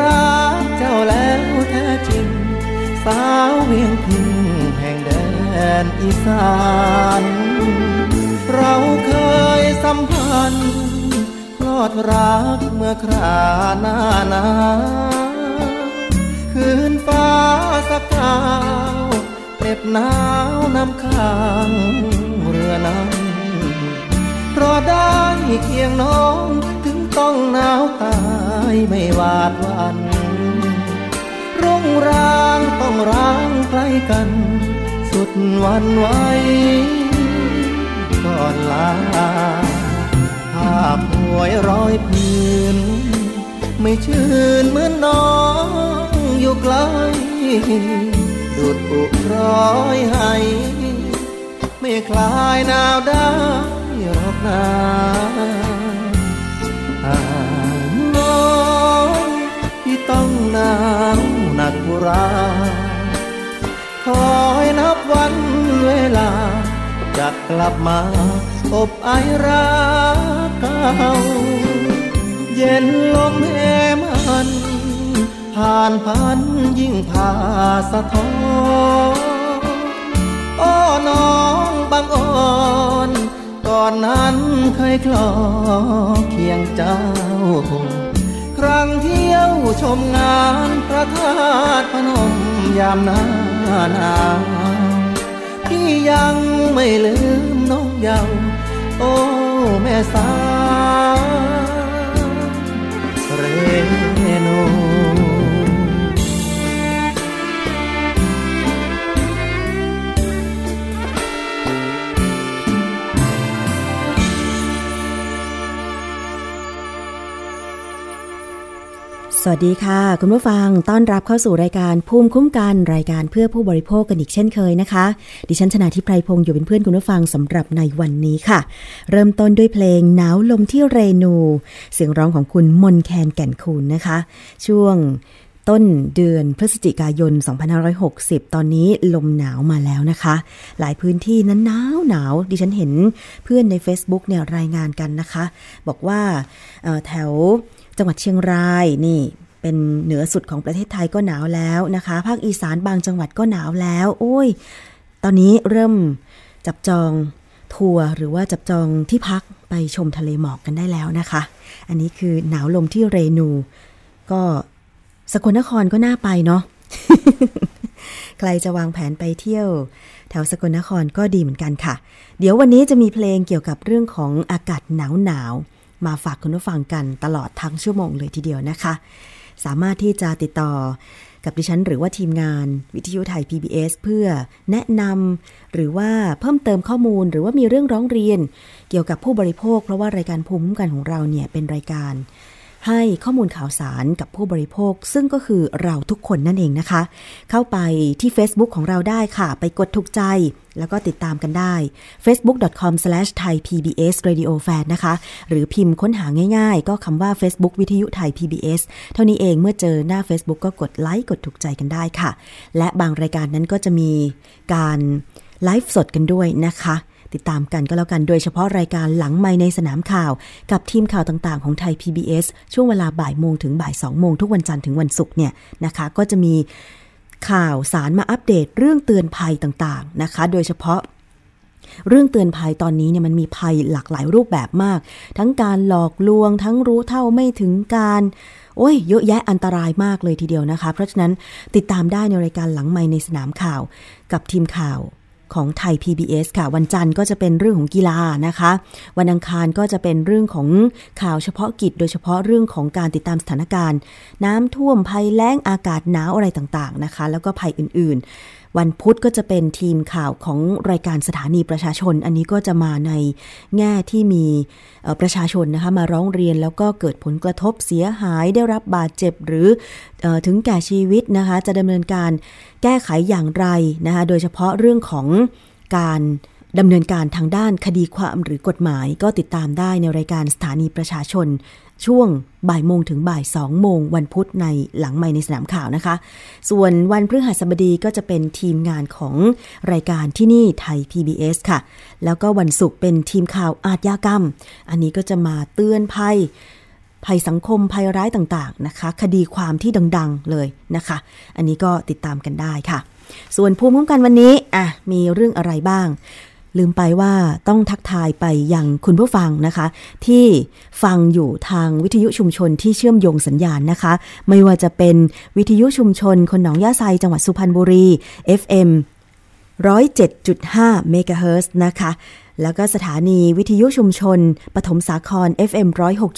รักเจ้าแล้วแท้จริง สาวเวียงพิงแห่งแดนอีสาน เราเคยสัมพันธ์พลอดรักเมื่อคราหน้านาคืนฟ้าสักกาวเหน็บหนาวนำข้างเรือนั้น เพราะได้เคียงน้องถึงต้องหนาวตาย ไม่หวาดวันรุ่งรางต้องร้างใกล้กัน สุดวันไหวก่อนลาภาพหวยร้อยพื้น ไม่ชื่นเหมือนน้องอยู่ไกลดุดอุกร้อยให้ไม่คลายหนาวได้หรอกนาา ต้องหนาวหนักบุราคอยนับวันเวลา จะกลับมาอบไอรักเก่าเย็นลมแหมันผ่านพันยิ่งพาสะท้อนโอ้น้องบางอ่อนก่อนนั้นเคยคลอเคียงเจ้า ครั้งเที่ยวชมงานพระธาตุพนมยามหน้าหนาวพี่ยังไม่ลืมน้องเยาว์โอ้แม่สาวเรโน วัสดีค่ะ คุณผู้ฟังต้อนรับเข้าสู่รายการภูมิคุ้มกันรายการเพื่อผู้บริโภคกันอีกเช่นเคยนะคะ ดิฉันชนะทิพไพรพงศ์อยู่เป็นเพื่อนคุณผู้ฟังสำหรับในวันนี้ค่ะ เริ่มต้นด้วยเพลงหนาวลมที่เรนู เสียงร้องของคุณมนแคนแก่นคูนนะคะ ช่วงต้นเดือนพฤศจิกายน 2560 ตอนนี้ลมหนาวมาแล้วนะคะ หลายพื้นที่นั้นหนาวหนาว ดิฉันเห็นเพื่อนใน Facebook เนี่ยรายงานกันนะคะ บอกว่าแถว จังหวัดเชียงรายนี่เป็นเหนือสุดของประเทศไทยก็หนาวแล้วนะคะ ภาคอีสานบางจังหวัดก็หนาวแล้ว โอ้ย ตอนนี้เริ่มจับจองทัวร์หรือว่าจับจองที่พักไปชมทะเลหมอกกันได้แล้วนะคะ อันนี้คือหนาวลมที่เรนู ก็สกลนครก็น่าไปเนาะใครจะวางแผนไปเที่ยว แถวสกลนครก็ดีเหมือนกันค่ะ เดี๋ยววันนี้จะมีเพลงเกี่ยวกับเรื่องของอากาศหนาวหนาว มาฝากคุณผู้ฟังกันตลอดทั้งชั่วโมงเลยทีเดียวนะคะ สามารถที่จะติดต่อกับดิฉันหรือว่าทีมงานวิทยุไทย PBS เพื่อแนะนำหรือว่าเพิ่มเติมข้อมูลหรือว่ามีเรื่องร้องเรียน เกี่ยวกับผู้บริโภค เพราะว่ารายการภูมิคุ้มกันของเราเนี่ยเป็นรายการ ให้ข้อมูลข่าวสารกับผู้บริโภค ซึ่งก็คือเราทุกคนนั่นเองนะคะ เข้าไปที่ Facebook ของเราได้ค่ะ ไปกดถูกใจ แล้วก็ติดตามกันได้ facebook.com/thaipbsradiofan นะคะ หรือพิมพ์ค้นหาง่ายๆ ก็คำว่า Facebook วิทยุไทย PBS เท่านี้เองเมื่อเจอหน้า Facebook ก็กดไลค์กดถูกใจกันได้ค่ะ และบางรายการนั้นก็จะมีการไลฟ์สดกันด้วยนะคะ ติดตามกันก็แล้วกันโดยเฉพาะรายการหลังไม่ในสนามข่าว กับทีมข่าวต่างๆ ของไทย PBS ช่วงเวลาบ่ายโมงถึงบ่ายสองโมงทุกวันจันทร์ถึงวันศุกร์เนี่ยนะคะก็จะมีข่าวสารมาอัปเดตเรื่องเตือนภัยต่างๆนะคะ โดยเฉพาะเรื่องเตือนภัยตอนนี้เนี่ยมันมีภัยหลากหลายรูปแบบมาก ทั้งการหลอกลวง ทั้งรู้เท่าไม่ถึงการ โอ้ย เยอะแยะอันตรายมากเลยทีเดียวนะคะ เพราะฉะนั้นติดตามได้ในรายการหลังไม่ในสนามข่าว กับทีมข่าว ของไทย PBS ค่ะ วันจันทร์ก็จะเป็นเรื่องของกีฬานะคะ วันอังคารก็จะเป็นเรื่องของข่าวเฉพาะกิจ โดยเฉพาะเรื่องของการติดตามสถานการณ์ น้ำท่วมภัยแล้งอากาศหนาวอะไรต่างๆนะคะ แล้วก็ภัยอื่นๆ วันพุธก็จะเป็นทีมข่าวของรายการสถานีประชาชน อันนี้ก็จะมาในแง่ที่มีประชาชนนะคะมาร้องเรียนแล้วก็เกิดผลกระทบเสียหายได้รับบาดเจ็บหรืออถึงแก่ชีวิตนะคะจะดำเนินการแก้ไขอย่างไรนะคะโดยเฉพาะเรื่องของการดำเนินการทางด้านคดีความหรือกฎหมายก็ติดตามได้ในรายการสถานีประชาชน ช่วงบ่ายโมงถึงบ่ายสองโมงวันพุธในหลังใหม่ในสนามข่าวนะคะ ส่วนวันพฤหัสบดีก็จะเป็นทีมงานของรายการที่นี่ไทย PBS ค่ะ แล้วก็วันศุกร์เป็นทีมข่าวอาชญากรรม อันนี้ก็จะมาเตือนภัยภัยสังคมภัยร้ายต่างๆนะคะ คดีความที่ดังๆเลยนะคะ อันนี้ก็ติดตามกันได้ค่ะ ส่วนภูมิคุ้มกันวันนี้อะมีเรื่องอะไรบ้าง ลืมไปว่าต้องทักทายไปยังคุณผู้ฟังนะคะ ที่ฟังอยู่ทางวิทยุชุมชนที่เชื่อมโยงสัญญาณนะคะ ไม่ว่าจะเป็นวิทยุชุมชน คนหนองยาไซจังหวัดสุพรรณบุรี FM 107.5เมกะเฮิรตซ์นะคะ แล้วก็สถานีวิทยุชุมชน ปฐมสาคร FM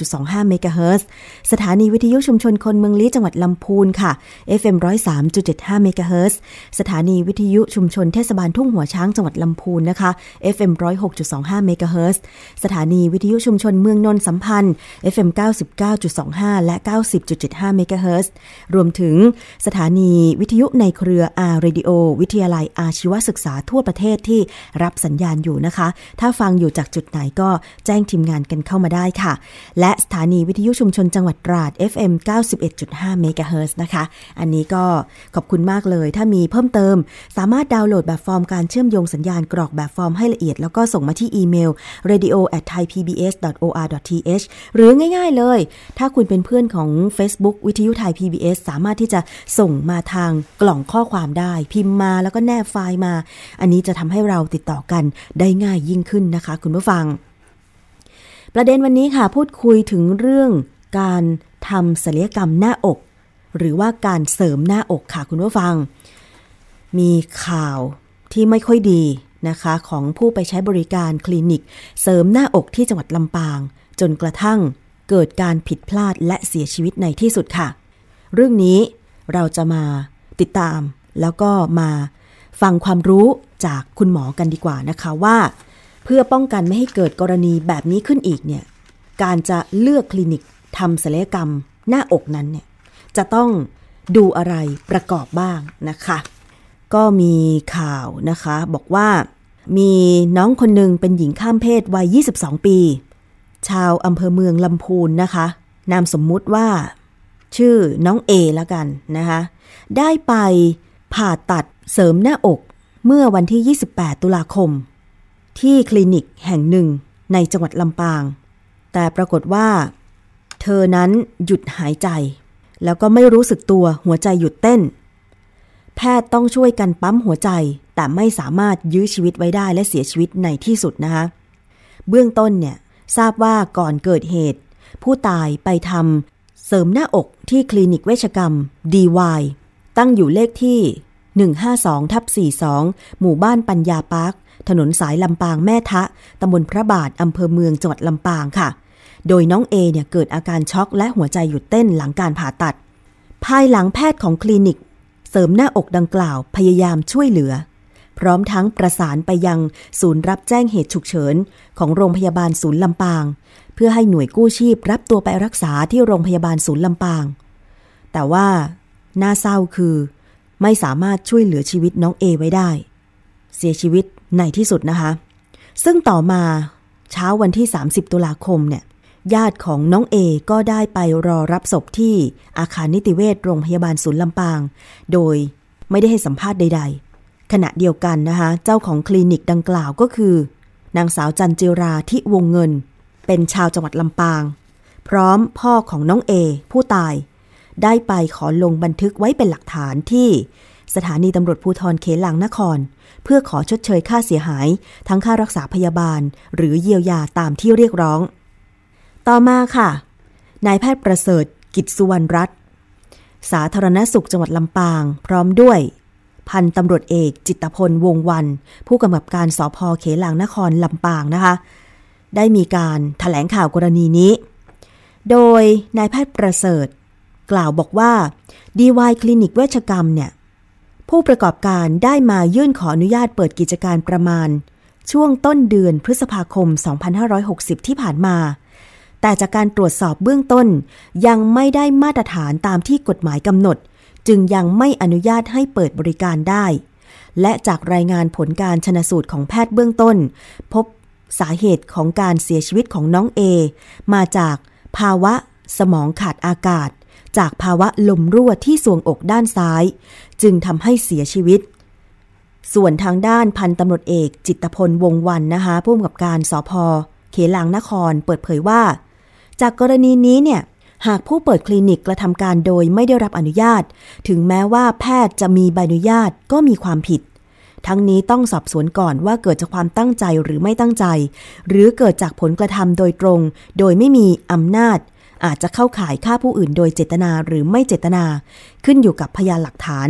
106.25เมกะเฮิรตซ์สถานีวิทยุชุมชนคนเมืองลี้จังหวัดลำพูนค่ะ FM 103.75เมกะเฮิรตซ์สถานีวิทยุชุมชนเทศบาลทุ่งหัวช้างจังหวัดลำพูนนะคะ FM 106.25เมกะเฮิรตซ์สถานีวิทยุชุมชนเมืองนนสัมพันธ์ FM 99.25 และ 90.75เมกะเฮิรตซ์รวมถึงสถานีวิทยุในเครือ R Radio วิทยาลัยอาชีวศึกษาทั่วประเทศที่รับสัญญาณอยู่นะคะถ้าฟังอยู่จากจุดไหนก็แจ้งทีมงานกันเข้ามาได้ค่ะ และสถานีวิทยุชุมชนจังหวัดตราด FM 91.5เมกะเฮิรตซ์นะคะ อันนี้ก็ขอบคุณมากเลย ถ้ามีเพิ่มเติม สามารถดาวน์โหลดแบบฟอร์มการเชื่อมโยงสัญญาณกรอกแบบฟอร์มให้ละเอียด แล้วก็ส่งมาที่อีเมล radio at thaipbs.or.th หรือง่ายๆเลย ถ้าคุณเป็นเพื่อนของ Facebook วิทยุไทย PBS สามารถที่จะส่งมาทางกล่องข้อความได้ พิมพ์มาแล้วก็แนบไฟล์มา อันนี้จะทำให้เราติดต่อกันได้ง่ายยิ่งขึ้นนะคะ คุณผู้ฟัง ประเด็นวันนี้ค่ะพูดคุยถึงเรื่องการทำศัลยกรรมหน้าอก หรือว่าการเสริมหน้าอกค่ะคุณผู้ฟัง มีข่าวที่ไม่ค่อยดีนะคะ ของผู้ไปใช้บริการคลินิก เสริมหน้าอกที่จังหวัดลำปาง จนกระทั่งเกิดการผิดพลาดและเสียชีวิตในที่สุดค่ะ เรื่องนี้เราจะมาติดตามแล้วก็มาฟังความรู้จากคุณหมอกันดีกว่านะคะว่า เพื่อป้องกันไม่ให้เกิดกรณีแบบนี้ขึ้นอีกเนี่ยการจะเลือกคลินิกทำศัลยกรรมหน้าอกนั้นเนี่ยจะต้องดูอะไรประกอบบ้างนะคะ ก็มีข่าวนะคะ บอกว่ามีน้องคนหนึ่งเป็นหญิงข้ามเพศวัย 22 ปี ชาวอำเภอเมืองลำพูนนะคะ นามสมมุติว่า ชื่อน้องเอแล้วกันนะคะได้ไปผ่าตัดเสริมหน้าอกเมื่อวันที่ 28 ตุลาคม ที่คลินิกแห่งหนึ่งในจังหวัดลำปาง แต่ปรากฏว่า เธอนั้นหยุดหายใจ แล้วก็ไม่รู้สึกตัวหัวใจหยุดเต้น แพทย์ต้องช่วยกันปั๊มหัวใจ แต่ไม่สามารถยื้อชีวิตไว้ได้และเสียชีวิตในที่สุดนะคะเบื้องต้นเนี่ยทราบว่าก่อนเกิดเหตุ ผู้ตายไปทำเสริมหน้าอกที่คลินิกเวชกรรม DY ตั้งอยู่เลขที่ 152ทับ42 หมู่บ้านปัญญาปาร์ค ถนนสายลำปางแม่ทะตำบลพระบาทอำเภอเมืองจังหวัดลำปางค่ะ โดยน้องเอเนี่ยเกิดอาการช็อกและหัวใจหยุดเต้นหลังการผ่าตัด ภายหลังแพทย์ของคลินิก เสริมหน้าอกดังกล่าวพยายามช่วยเหลือ พร้อมทั้งประสานไปยังศูนย์รับแจ้งเหตุฉุกเฉิน ของโรงพยาบาลศูนย์ลำปาง เพื่อให้หน่วยกู้ชีพรับตัวไปรักษาที่โรงพยาบาลศูนย์ลำปาง แต่ว่าน่าเศร้าคือ ไม่สามารถช่วยเหลือชีวิตน้องเอไว้ได้ สียชีวิตในที่สุดนะคะ ซึ่งต่อมาเช้าวันที่ 30 ตุลาคมเนี่ยญาติของน้องเอก็ได้ไปรอรับศพที่อาคารนิติเวชโรงพยาบาลศูนย์ลำปาง โดยไม่ได้ให้สัมภาษณ์ใด ๆ ขณะเดียวกันนะคะ เจ้าของคลินิกดังกล่าวก็คือ นางสาวจันจิราที่วงเงิน เป็นชาวจังหวัดลำปาง พร้อมพ่อของน้องเอผู้ตาย ได้ไปขอลงบันทึกไว้เป็นหลักฐานที่ สถานีตำรวจภูธรเขลังนคร เพื่อขอชดเชยค่าเสียหาย ทั้งค่ารักษาพยาบาล หรือเยียวยาตามที่เรียกร้อง ต่อมาค่ะ นายแพทย์ประเสริฐ กิจสุวรรณรัตน์สาธารณสุขจังหวัดลำปาง พร้อมด้วย พันตำรวจเอกจิตพลวงวัน ผู้กำกับการสพเขลางนครลำปางนะคะ ได้มีการถแถลงข่าวกรณีนี้ โดยนายแพทย์ประเสริฐ กล่าวบอกว่า DY คลินิกเวชกรรมเนี่ย ผู้ประกอบการได้มายื่นขออนุญาตเปิดกิจการประมาณ ช่วงต้นเดือนพฤษภาคม 2560 ที่ผ่านมา แต่จากการตรวจสอบเบื้องต้น ยังไม่ได้มาตรฐานตามที่กฎหมายกำหนด จึงยังไม่อนุญาตให้เปิดบริการได้ และจากรายงานผลการชนสูตรของแพทย์เบื้องต้น พบสาเหตุของการเสียชีวิตของน้องเอมาจากภาวะสมองขาดอากาศ จากภาวะลมรั่วที่สวงอกด้านซ้าย จึงทำให้เสียชีวิต ส่วนทางด้านพันตำรวจเอกจิตพลวงวันนะคะผู้กำกับการสพเขลางนครเปิดเผยว่า จากกรณีนี้เนี่ยหากผู้เปิดคลินิกกระทำการโดยไม่ได้รับอนุญาต ถึงแม้ว่าแพทย์จะมีใบอนุญาตก็มีความผิด ทั้งนี้ต้องสอบสวนก่อนว่าเกิดจากความตั้งใจหรือไม่ตั้งใจ หรือเกิดจากผลกระทำโดยตรง โดยไม่มีอำนาจ อาจจะเข้าข่ายฆ่าผู้อื่นโดยเจตนาหรือไม่เจตนา ขึ้นอยู่กับพยานหลักฐาน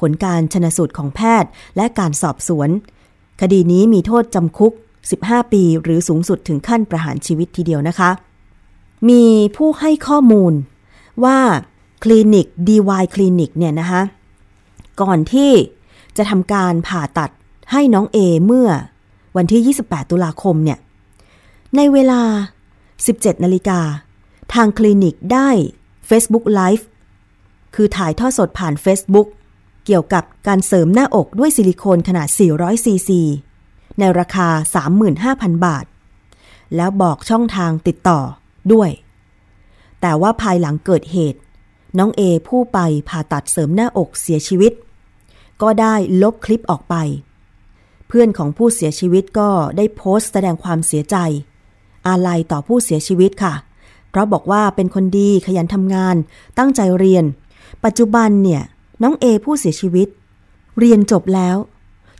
ผลการชนสูตรของแพทย์ และการสอบสวน คดีนี้มีโทษจำคุก 15 ปี หรือสูงสุดถึงขั้นประหารชีวิตทีเดียวนะคะ มีผู้ให้ข้อมูลว่าคลินิก DY คลินิกเนี่ยนะคะก่อนที่จะทำการผ่าตัดให้น้องเอเมื่อวันที่ 28 ตุลาคมเนี่ย ในเวลา 17 นาฬิกา ทางคลินิกได้ Facebook Live คือถ่ายทอดสดผ่าน Facebook เกี่ยวกับการเสริมหน้าอกด้วยซิลิโคนขนาด 400 ซีซี ในราคา 35,000 บาท แล้วบอกช่องทางติดต่อด้วย แต่ว่าภายหลังเกิดเหตุ น้องเอผู้ไปผ่าตัดเสริมหน้าอกเสียชีวิต ก็ได้ลบคลิปออกไป เพื่อนของผู้เสียชีวิตก็ได้โพสต์แสดงความเสียใจ อาลัยต่อผู้เสียชีวิตค่ะ เพราะบอกว่าเป็นคนดีขยันทำงาน ตั้งใจเรียน ปัจจุบันเนี่ยน้องเอผู้เสียชีวิต เรียนจบแล้ว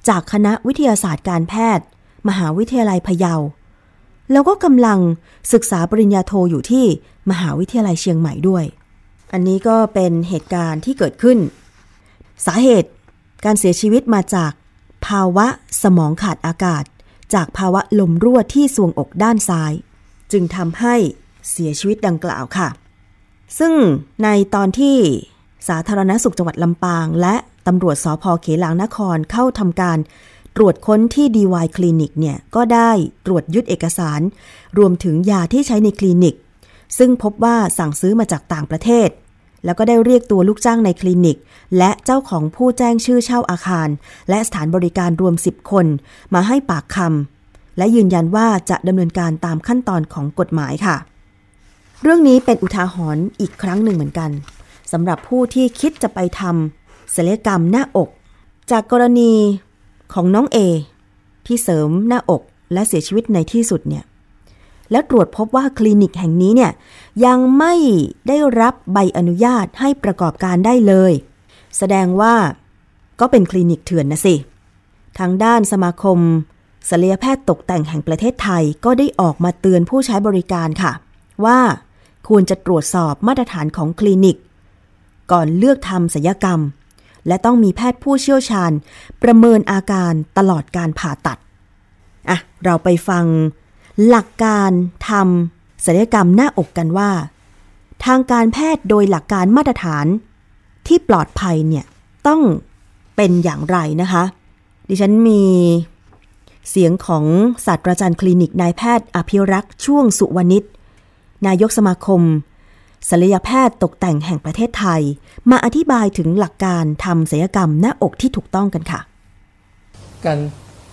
จากคณะวิทยาศาสตร์การแพทย์ มหาวิทยาลัยพะเยา แล้วก็กำลังศึกษาปริญญาโทอยู่ที่มหาวิทยาลัยเชียงใหม่ด้วย อันนี้ก็เป็นเหตุการณ์ที่เกิดขึ้น สาเหตุการเสียชีวิตมาจากภาวะสมองขาดอากาศ จากภาวะลมรั่วที่สวงอกด้านซ้าย จึงทำให้ เสียชีวิตดังกล่าวค่ะ ซึ่งในตอนที่สาธารณสุขจังหวัดลำปาง และตำรวจสพเขลางนครเข้าทำการตรวจค้นที่ DY คลินิกเนี่ยก็ได้ตรวจยึดเอกสาร รวมถึงยาที่ใช้ในคลินิก ซึ่งพบว่าสั่งซื้อมาจากต่างประเทศ แล้วก็ได้เรียกตัวลูกจ้างในคลินิก และเจ้าของผู้แจ้งชื่อเช่าอาคาร และสถานบริการรวม 10 คน มาให้ปากคำและยืนยันว่าจะดำเนินการตามขั้นตอนของกฎหมายค่ะ เรื่องนี้เป็นอุทาหรณ์อีกครั้งหนึ่งเหมือนกันสำหรับผู้ที่คิดจะไปทำศัลยกรรมหน้าอก จากกรณีของน้องเอที่เสริมหน้าอกและเสียชีวิตในที่สุดเนี่ยแล้วตรวจพบว่าคลินิกแห่งนี้เนี่ยยังไม่ได้รับใบอนุญาตให้ประกอบการได้เลย แสดงว่าก็เป็นคลินิกเถื่อนนะสิ ทางด้านสมาคมศัลยแพทย์ตกแต่งแห่งประเทศไทยก็ได้ออกมาเตือนผู้ใช้บริการค่ะ ว่า ควรจะตรวจสอบมาตรฐานของคลินิก ก่อนเลือกทำศัลยกรรม และต้องมีแพทย์ผู้เชี่ยวชาญ ประเมินอาการตลอดการผ่าตัดอะเราไปฟัง หลักการทำศัลยกรรมหน้าอกกันว่า ทางการแพทย์โดยหลักการมาตรฐาน ที่ปลอดภัยเนี่ยต้องเป็นอย่างไรนะคะ ดิฉันมีเสียงของศาสตราจารย์คลินิกนายแพทย์อภิรักษ์ช่วงสุวรรณิช นายกสมาคมศัลยแพทย์ตกแต่งแห่งประเทศไทย มาอธิบายถึงหลักการทำศัลยกรรมหน้าอกที่ถูกต้องกันค่ะ การ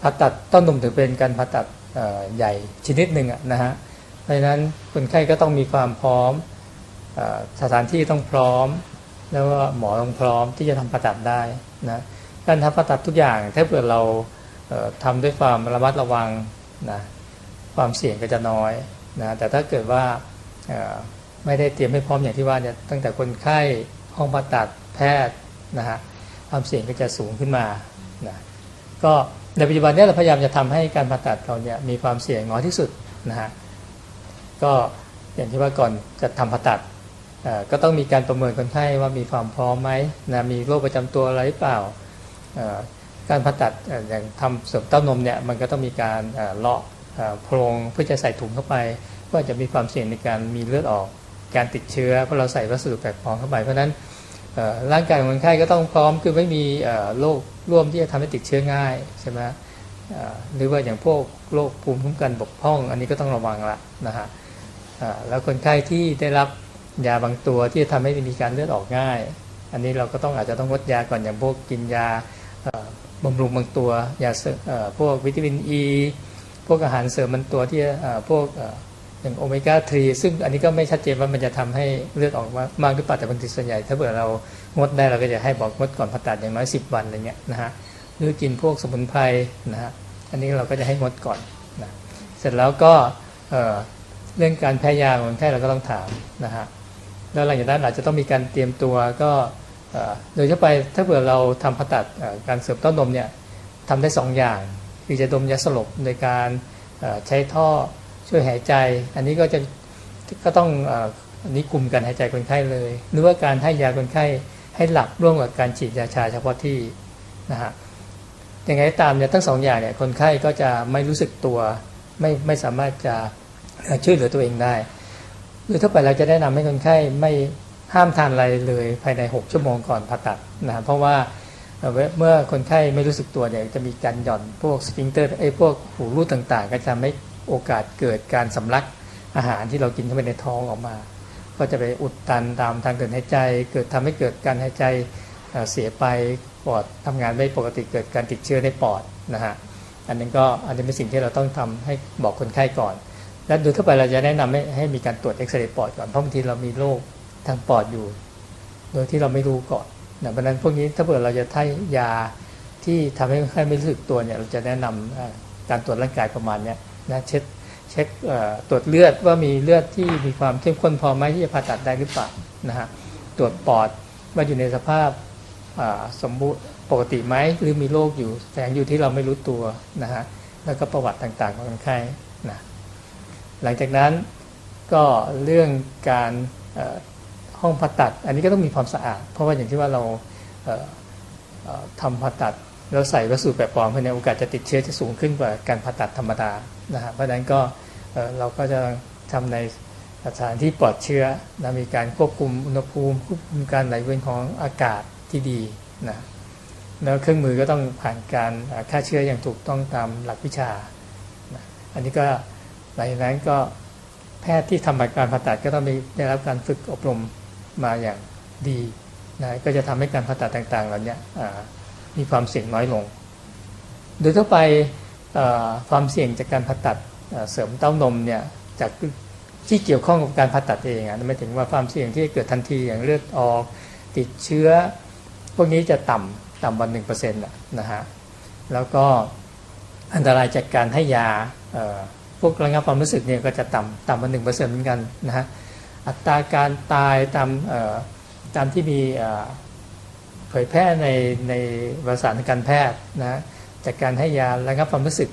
ผ่าตัดต้านมถือเป็นการผ่าตัดใหญ่ชนิดหนึ่งนะฮะ เพราะฉะนั้นคนไข้ก็ต้องมีความพร้อมสถานที่ต้องพร้อม แล้วก็หมอต้องพร้อมที่จะทำผ่าตัดได้นะการทำผ่าตัดทุกอย่างถ้าเกิดเราทำด้วยความระมัดระวังนะความเสี่ยงก็จะน้อยนะแต่ถ้าเกิดว่า ไม่ได้เตรียมให้พร้อมอย่างที่ว่าเนี่ยตั้งแต่คนไข้ห้องผ่าตัดแพทย์นะฮะความเสี่ยงก็จะสูงขึ้นมานะก็ในปัจจุบันนี้เราพยายามจะทำให้การผ่าตัดเราเนี่ยมีความเสี่ยงน้อยที่สุดนะฮะก็อย่างที่ว่าก่อนจะทำผ่าตัดก็ต้องมีการประเมินคนไข้ว่ามีความพร้อมไหมนะมีโรคประจำตัวอะไรหรือเปล่า การผ่าตัดอย่างทำเสริมเต้านมเนี่ยมันก็ต้องมีการเลาะโพรงเพื่อจะใส่ถุงเข้าไป ก็จะมีความเสี่ยงในการมีเลือดออกการติดเชื้อเพราะเราใส่วัสดุแปลกปลอมเข้าไปเพราะนั้นร่างกายของคนไข้ก็ต้องพร้อมคือไม่มีโรคร่วมที่จะทำให้ติดเชื้อง่ายใช่ไหมหรือว่าอย่างพวกโรคภูมิคุ้มกันบกพร่อง อันนี้ก็ต้องระวังละนะฮะแล้วคนไข้ที่ได้รับยาบางตัวที่จะทำให้มีการเลือดออกง่าย อันนี้เราก็ต้องอาจจะต้องงดยาก่อนอย่างพวกกินยาบำรุงบางตัวยาพวกวิตามินอ e, ีพวกอาหารเสริมบางตัวที่พวก อย่างโอเมก้า3ซึ่งอันนี้ก็ไม่ชัดเจนว่ามันจะทำให้เลือดออกมามากหรือเปล่าแต่บางทีส่วนใหญ่ ถ้าเผื่อเรางดได้เราก็จะให้บอกงดก่อนผ่าตัดอย่างน้อย 10 วันอะไรเงี้ยนะฮะหรือกินพวกสมุนไพรนะฮะอันนี้เราก็จะให้งดก่อนนะเสร็จแล้วก็เรื่องการแพ้ยาของแพทย์เราก็ต้องถามนะฮะแล้วหลังจากนั้นอาจจะต้องมีการเตรียมตัวก็โดยทั่วไปถ้าเผื่อเราทำผ่าตัดการเสริมเต้านมเนี่ยทำได้ 2 อย่างคือจะดมยาสลบในการใช้ท่อ ช่วยหายใจ อันนี้ก็จะก็ต้องอันนี้กลุ่มการหายใจคนไข้เลย หรือว่าการให้ยาคนไข้ให้หลับร่วมกับการฉีดยาชาเฉพาะที่นะฮะยังไงตามเนี่ยทั้งสองอย่างเนี่ยคนไข้ก็จะไม่รู้สึกตัว ไม่ไม่สามารถจะช่วยเหลือตัวเองได้หรือถ้าไปเราจะแนะนำให้คนไข้ไม่ห้ามทานอะไรเลยภายใน 6 ชั่วโมงก่อนผ่าตัดนะเพราะว่าเมื่อคนไข้ไม่รู้สึกตัวเนี่ยจะมีการหย่อนพวกสฟิงเตอร์ไอ้พวกหูรูดต่างๆ ก็จะไม่ โอกาสเกิดการสำลักอาหารที่เรากินเข้าไปในท้องออกมา ก็จะไปอุดตันตามทางเดินหายใจ เกิดทำให้เกิดการหายใจเสียไปปอดทำงานไม่ปกติเกิดการติดเชื้อในปอดนะฮะอันนี้ก็อันนี้เป็นสิ่งที่เราต้องทำให้บอกคนไข้ก่อน และโดยทั่วไปเราจะแนะนำให้ให้มีการตรวจเอ็กซเรย์ปอดก่อนเพราะบางทีเรามีโรคทางปอดอยู่ โดยที่เราไม่รู้ก่อนนะเพราะนั้นพวกนี้ถ้าเกิดเราจะให้ยาที่ทำให้คนไข้ไม่รู้สึกตัวเนี่ยเราจะแนะนำการตรวจร่างกายประมาณเนี้ นะเช็ดเช็คตรวจเลือดว่ามีเลือดที่มีความเข้มข้นพอไหมที่จะผ่าตัดได้หรือเปล่านะฮะตรวจปอดว่าอยู่ในสภาพสมบูรณ์ปกติไหมหรือมีโรคอยู่แฝงอยู่ที่เราไม่รู้ตัวนะฮะแล้วก็ประวัติต่างๆของคนไข้นะหลังจากนั้นก็เรื่องการห้องผ่าตัด อันนี้ก็ต้องมีความสะอาด เพราะว่าอย่างที่ว่าเราทำผ่าตัด เราใส่วัสดุแปลกปลอมภายในโอกาสจะติดเชื้อจะสูงขึ้นกว่าการผ่าตัดธรรมดานะฮะเพราะฉะนั้นก็เราก็จะทำในสถานที่ปลอดเชื้อนะมีการควบคุมอุณหภูมิควบคุมการไหลเวียนของอากาศที่ดีนะแล้วเครื่องมือก็ต้องผ่านการฆ่าเชื้ออย่างถูกต้องตามหลักวิชานะอันนี้ก็หลังจากนั้นก็แพทย์ที่ทำการผ่าตัดก็ต้องมีได้รับการฝึกอบรมมาอย่างดีนะก็จะทำให้การผ่าตัดต่างๆเหล่านี้ มีความเสี่ยงน้อยลง โดยทั่วไปความเสี่ยงจากการผ่าตัดเสริมเต้านมเนี่ยจากที่เกี่ยวข้องกับการผ่าตัดเองอะไม่ถึงว่าความเสี่ยงที่เกิดทันทีอย่างเลือดออก ติดเชื้อ พวกนี้จะต่ำต่ำกว่าหนึ่งเปอร์เซ็นต์นะฮะแล้วก็อันตรายจากการให้ยาพวกระงับความรู้สึกเนี่ยก็จะต่ำต่ำกว่าหนึ่งเปอร์เซ็นต์เหมือนกันนะฮะอัตราการตายตามตามที่มี เผยแพร่ในในวารสารการแพทย์นะจากการให้ยาระงับความรู้สึก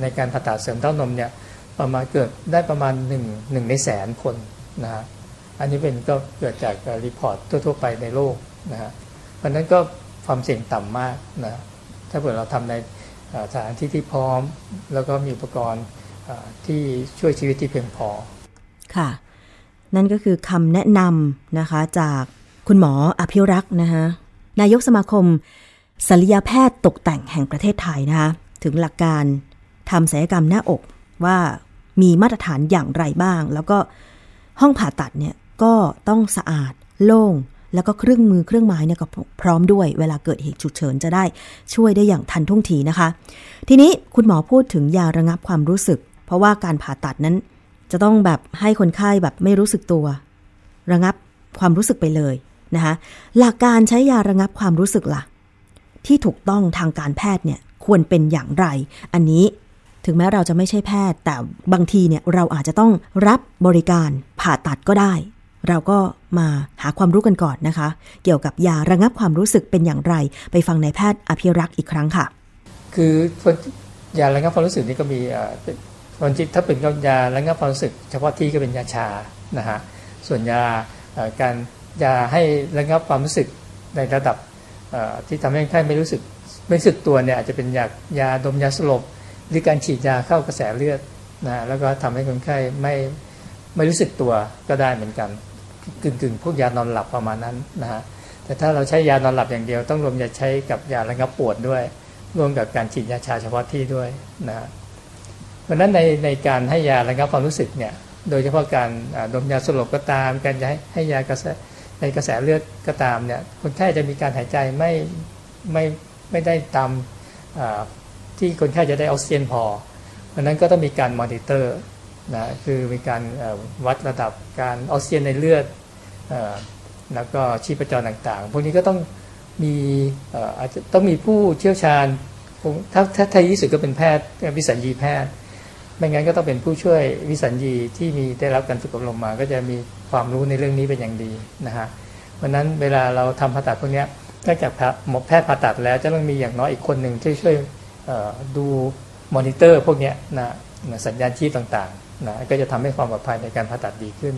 ในการผ่าตัดเสริมเต้านมเนี่ยประมาณเกิดได้ประมาณหนึ่งหนึ่งในแสนคนนะฮะอันนี้เป็นก็เกิดจากรีพอร์ตทั่ว ๆ ไปในโลกนะฮะเพราะนั้นก็ความเสี่ยงต่ำมากนะถ้าเกิดเราทำในสถานที่ที่พร้อม แล้วก็มีอุปกรณ์ที่ช่วยชีวิตที่เพียงพอค่ะ นั่นก็คือคำแนะนำนะคะจากคุณหมออภิรักษ์นะคะ นายกสมาคมศัลยแพทย์ตกแต่งแห่งประเทศไทยนะคะถึงหลักการทำศัลยกรรมหน้าอกว่ามีมาตรฐานอย่างไรบ้าง แล้วก็ห้องผ่าตัดเนี่ยก็ต้องสะอาดโล่ง แล้วก็เครื่องมือเครื่องไม้เนี่ยก็พร้อมด้วยเวลาเกิดเหตุฉุกเฉินจะได้ช่วยได้อย่างทันท่วงทีนะคะ ทีนี้คุณหมอพูดถึงยาระงับความรู้สึก เพราะว่าการผ่าตัดนั้น จะต้องแบบให้คนไข้แบบไม่รู้สึกตัว ระงับความรู้สึกไปเลย นะคะหลักการใช้ยาระงับความรู้สึกล่ะ ที่ถูกต้องทางการแพทย์เนี่ยควรเป็นอย่างไร อันนี้ถึงแม้เราจะไม่ใช่แพทย์ แต่บางทีเนี่ยเราอาจจะต้องรับบริการผ่าตัดก็ได้ เราก็มาหาความรู้กันก่อนนะคะ เกี่ยวกับยาระงับความรู้สึกเป็นอย่างไร ไปฟังนายแพทย์อภิรักษ์อีกครั้งค่ะ คือยาระงับความรู้สึกนี่ก็มีเอ่อเป็นคนที่ถ้าเป็นยาระงับความรู้สึก เฉพาะที่ก็เป็นยาชานะฮะส่วนยาการ ยาให้ระงับความรู้สึกในระดับที่ทำให้คนไข้ไม่รู้สึกไม่รู้สึกตัวเนี่ยอาจจะเป็นยายาดมยาสลบหรือการฉีดยาเข้ากระแสเลือดนะแล้วก็ทำให้คนไข้ไม่ไม่รู้สึกตัวก็ได้เหมือนกันกึ่งกึ่งๆพวกยานอนหลับประมาณนั้นนะฮะแต่ถ้าเราใช้ยานอนหลับอย่างเดียว ต้องรวมยาใช้กับยาระงับปวดด้วยร่วมกับการฉีดยาชาเฉพาะที่ด้วยนะเพราะนั้นในในการให้ยาระงับความรู้สึกเนี่ยโดยเฉพาะการดมยาสลบก็ตาม การจะให้ให้ยากระแส ในกระแสเลือดก็ตามเนี่ยคนไข้จะมีการหายใจไม่ไม่ไม่ได้ตามที่คนไข้จะได้ออกซิเจนพอเพราะนั้นก็ต้องมีการมอนิเตอร์นะคือมีการวัดระดับการออกซิเจนในเลือดอแล้วก็ชีพจรต่างๆ พวกนี้ก็ต้องมีอาจจะต้องมีผู้เชี่ยวชาญถ้าถ้าไทยที่สุดก็เป็นแพทย์วิสัญญีแพทย์ ไม่งั้นก็ต้องเป็นผู้ช่วยวิสัญญีที่มีได้รับการฝึกอบรมมา ก็จะมีความรู้ในเรื่องนี้เป็นอย่างดีนะฮะเพราะนั้นเวลาเราทำผ่าตัดพวกนี้นอกจากหมอแพทย์ผ่าตัดแล้วจะต้องมีอย่างน้อยอีกคนหนึ่งที่ช่วยเอ่อดูมอนิเตอร์พวกนี้นะสัญญาณชีพต่างๆนะก็จะทำให้ความปลอดภัยในการผ่าตัดดีขึ้น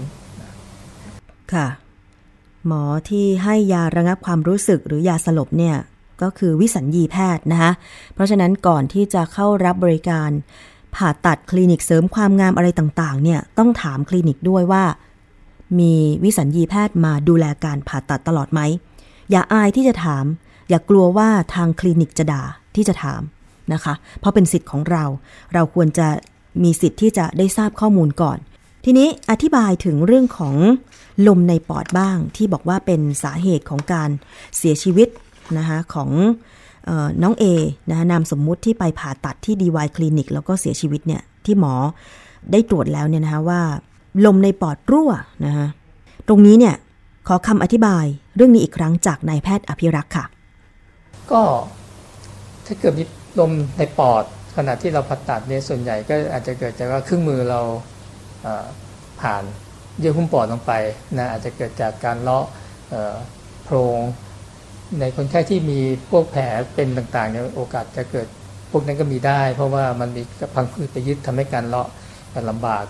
ค่ะ หมอที่ให้ยาระงับความรู้สึกหรือยาสลบเนี่ยก็คือวิสัญญีแพทย์นะคะเพราะฉะนั้นก่อนที่จะเข้ารับบริการ ผ่าตัดคลินิกเสริมความงามอะไรต่างๆ เนี่ยต้องถามคลินิกด้วยว่า มีวิสัญญีแพทย์มาดูแลการผ่าตัดตลอดไหม อย่าอายที่จะถาม อย่ากลัวว่าทางคลินิกจะด่าที่จะถามนะคะ เพราะเป็นสิทธิ์ของเรา เราควรจะมีสิทธิ์ที่จะได้ทราบข้อมูลก่อน ทีนี้อธิบายถึงเรื่องของลมในปอดบ้างที่บอกว่าเป็นสาเหตุของการเสียชีวิตนะคะของ น้องเอนะคะนามสมมุติที่ไปผ่าตัดที่ดีวายคลินิก แล้วก็เสียชีวิตเนี่ยที่หมอได้ตรวจแล้วเนี่ยนะคะว่า ลมในปอดรั่วนะคะตรงนี้เนี่ยขอคำอธิบายเรื่องนี้อีกครั้งจากนายแพทย์อภิรักษ์ค่ะ ก็ถ้าเกิดมีลมในปอดขณะที่เราผ่าตัดเนี่ยส่วนใหญ่ก็อาจจะเกิดจากว่าเครื่องมือเราผ่านเยื่อหุ้มปอดลงไปนะอาจจะเกิดจากการเลาะโพรง ในคนไข้ที่มีพวกแผลเป็นต่างๆเนี่ยโอกาสจะเกิดพวกนั้นก็มีได้ เพราะว่ามันมีพังผืดไปยึดทำให้การเลาะลำบาก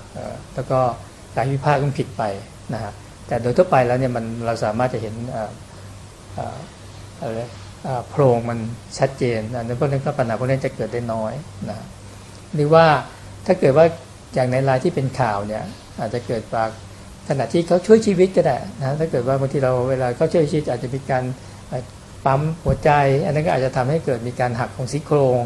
แล้วก็การวิพากษ์ก็ผิดไปนะฮะแต่โดยทั่วไปแล้วเนี่ยมันเราสามารถจะเห็นอออะไรโพรงมันชัดเจนอันนั้นพวกนั้นก็ปัญหาพวกนั้นจะเกิดได้น้อยนะหรือว่าถ้าเกิดว่าอย่างในรายที่เป็นข่าวเนี่ยอาจจะเกิดจากขณะที่เขาช่วยชีวิตก็ได้นะถ้าเกิดว่าบางทีเราเวลาเขาช่วยชีวิตอาจจะมีการ ปั๊มหัวใจ อันนั้นก็อาจจะทำให้เกิดมีการหักของซี่โครง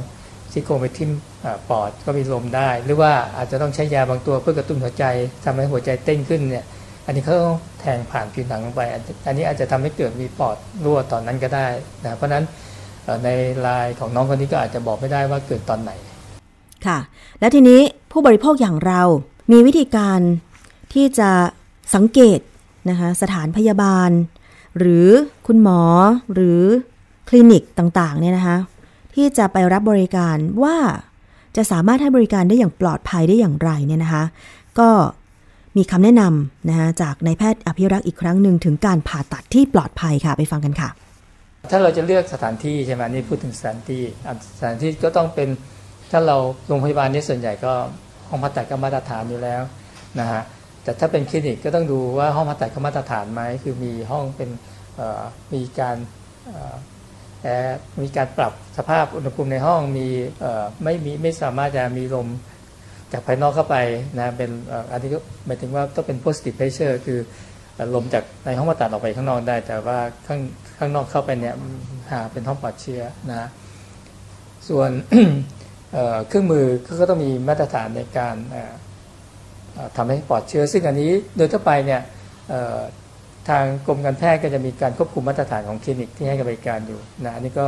ซี่โครงไปทิ่มอปอดก็มีลมได้ หรือว่าอาจจะต้องใช้ยาบางตัวเพื่อกระตุ้นหัวใจทำให้หัวใจเต้นขึ้นเนี่ยอันนี้เขาแทงผ่านผิวหนังลงไป อันนี้อาจจะทำให้เกิดมีปอดรั่วตอนนั้นก็ได้นะเพราะฉะนั้นในรายของน้องคนนี้ก็อาจจะบอกไม่ได้ว่าเกิดตอนไหน ค่ะ และทีนี้ผู้บริโภคอย่างเรา มีวิธีการที่จะสังเกตนะคะสถานพยาบาล หรือคุณหมอหรือคลินิกต่างๆเนี่ยนะคะที่จะไปรับบริการว่าจะสามารถให้บริการได้อย่างปลอดภัยได้อย่างไรเนี่ยนะคะ ก็มีคำแนะนำนะคะจากนายแพทย์อภิรักษ์อีกครั้งหนึ่งถึงการผ่าตัดที่ปลอดภัยค่ะไปฟังกันค่ะ ถ้าเราจะเลือกสถานที่ใช่ไหมนี่พูดถึงสถานที่สถานที่ก็ต้องเป็นถ้าเราโรงพยาบาลนี่ส่วนใหญ่ก็ห้องผ่าตัดก็มาตรฐานอยู่แล้วนะฮะ แต่ถ้าเป็นคลินิกก็ต้องดูว่าห้องผ่าตัดเขามาตรฐานไหมคือมีห้องเป็นมีการแอร์มีการปรับสภาพอุณหภูมิในห้องมีไม่มีไม่สามารถจะมีลมจากภายนอกเข้าไปนะเป็นอ่ออันนี้ก็หมายถึงว่าต้องเป็น positive pressure คือลมจากในห้องผ่าตัดออกไปข้างนอกได้ แต่ว่าข้างข้างนอกเข้าไปเนี่ยหาเป็นห้องปลอดเชื้อนะส่วนเครื่องมือก็ต้องมีมาตรฐานในการ ทำให้ปลอดเชื้อ ซึ่งอันนี้โดยทั่วไปเนี่ยทางกรมการแพทย์ก็จะมีการควบคุมมาตรฐานของคลินิกที่ให้บริการอยู่นะอันนี้ก็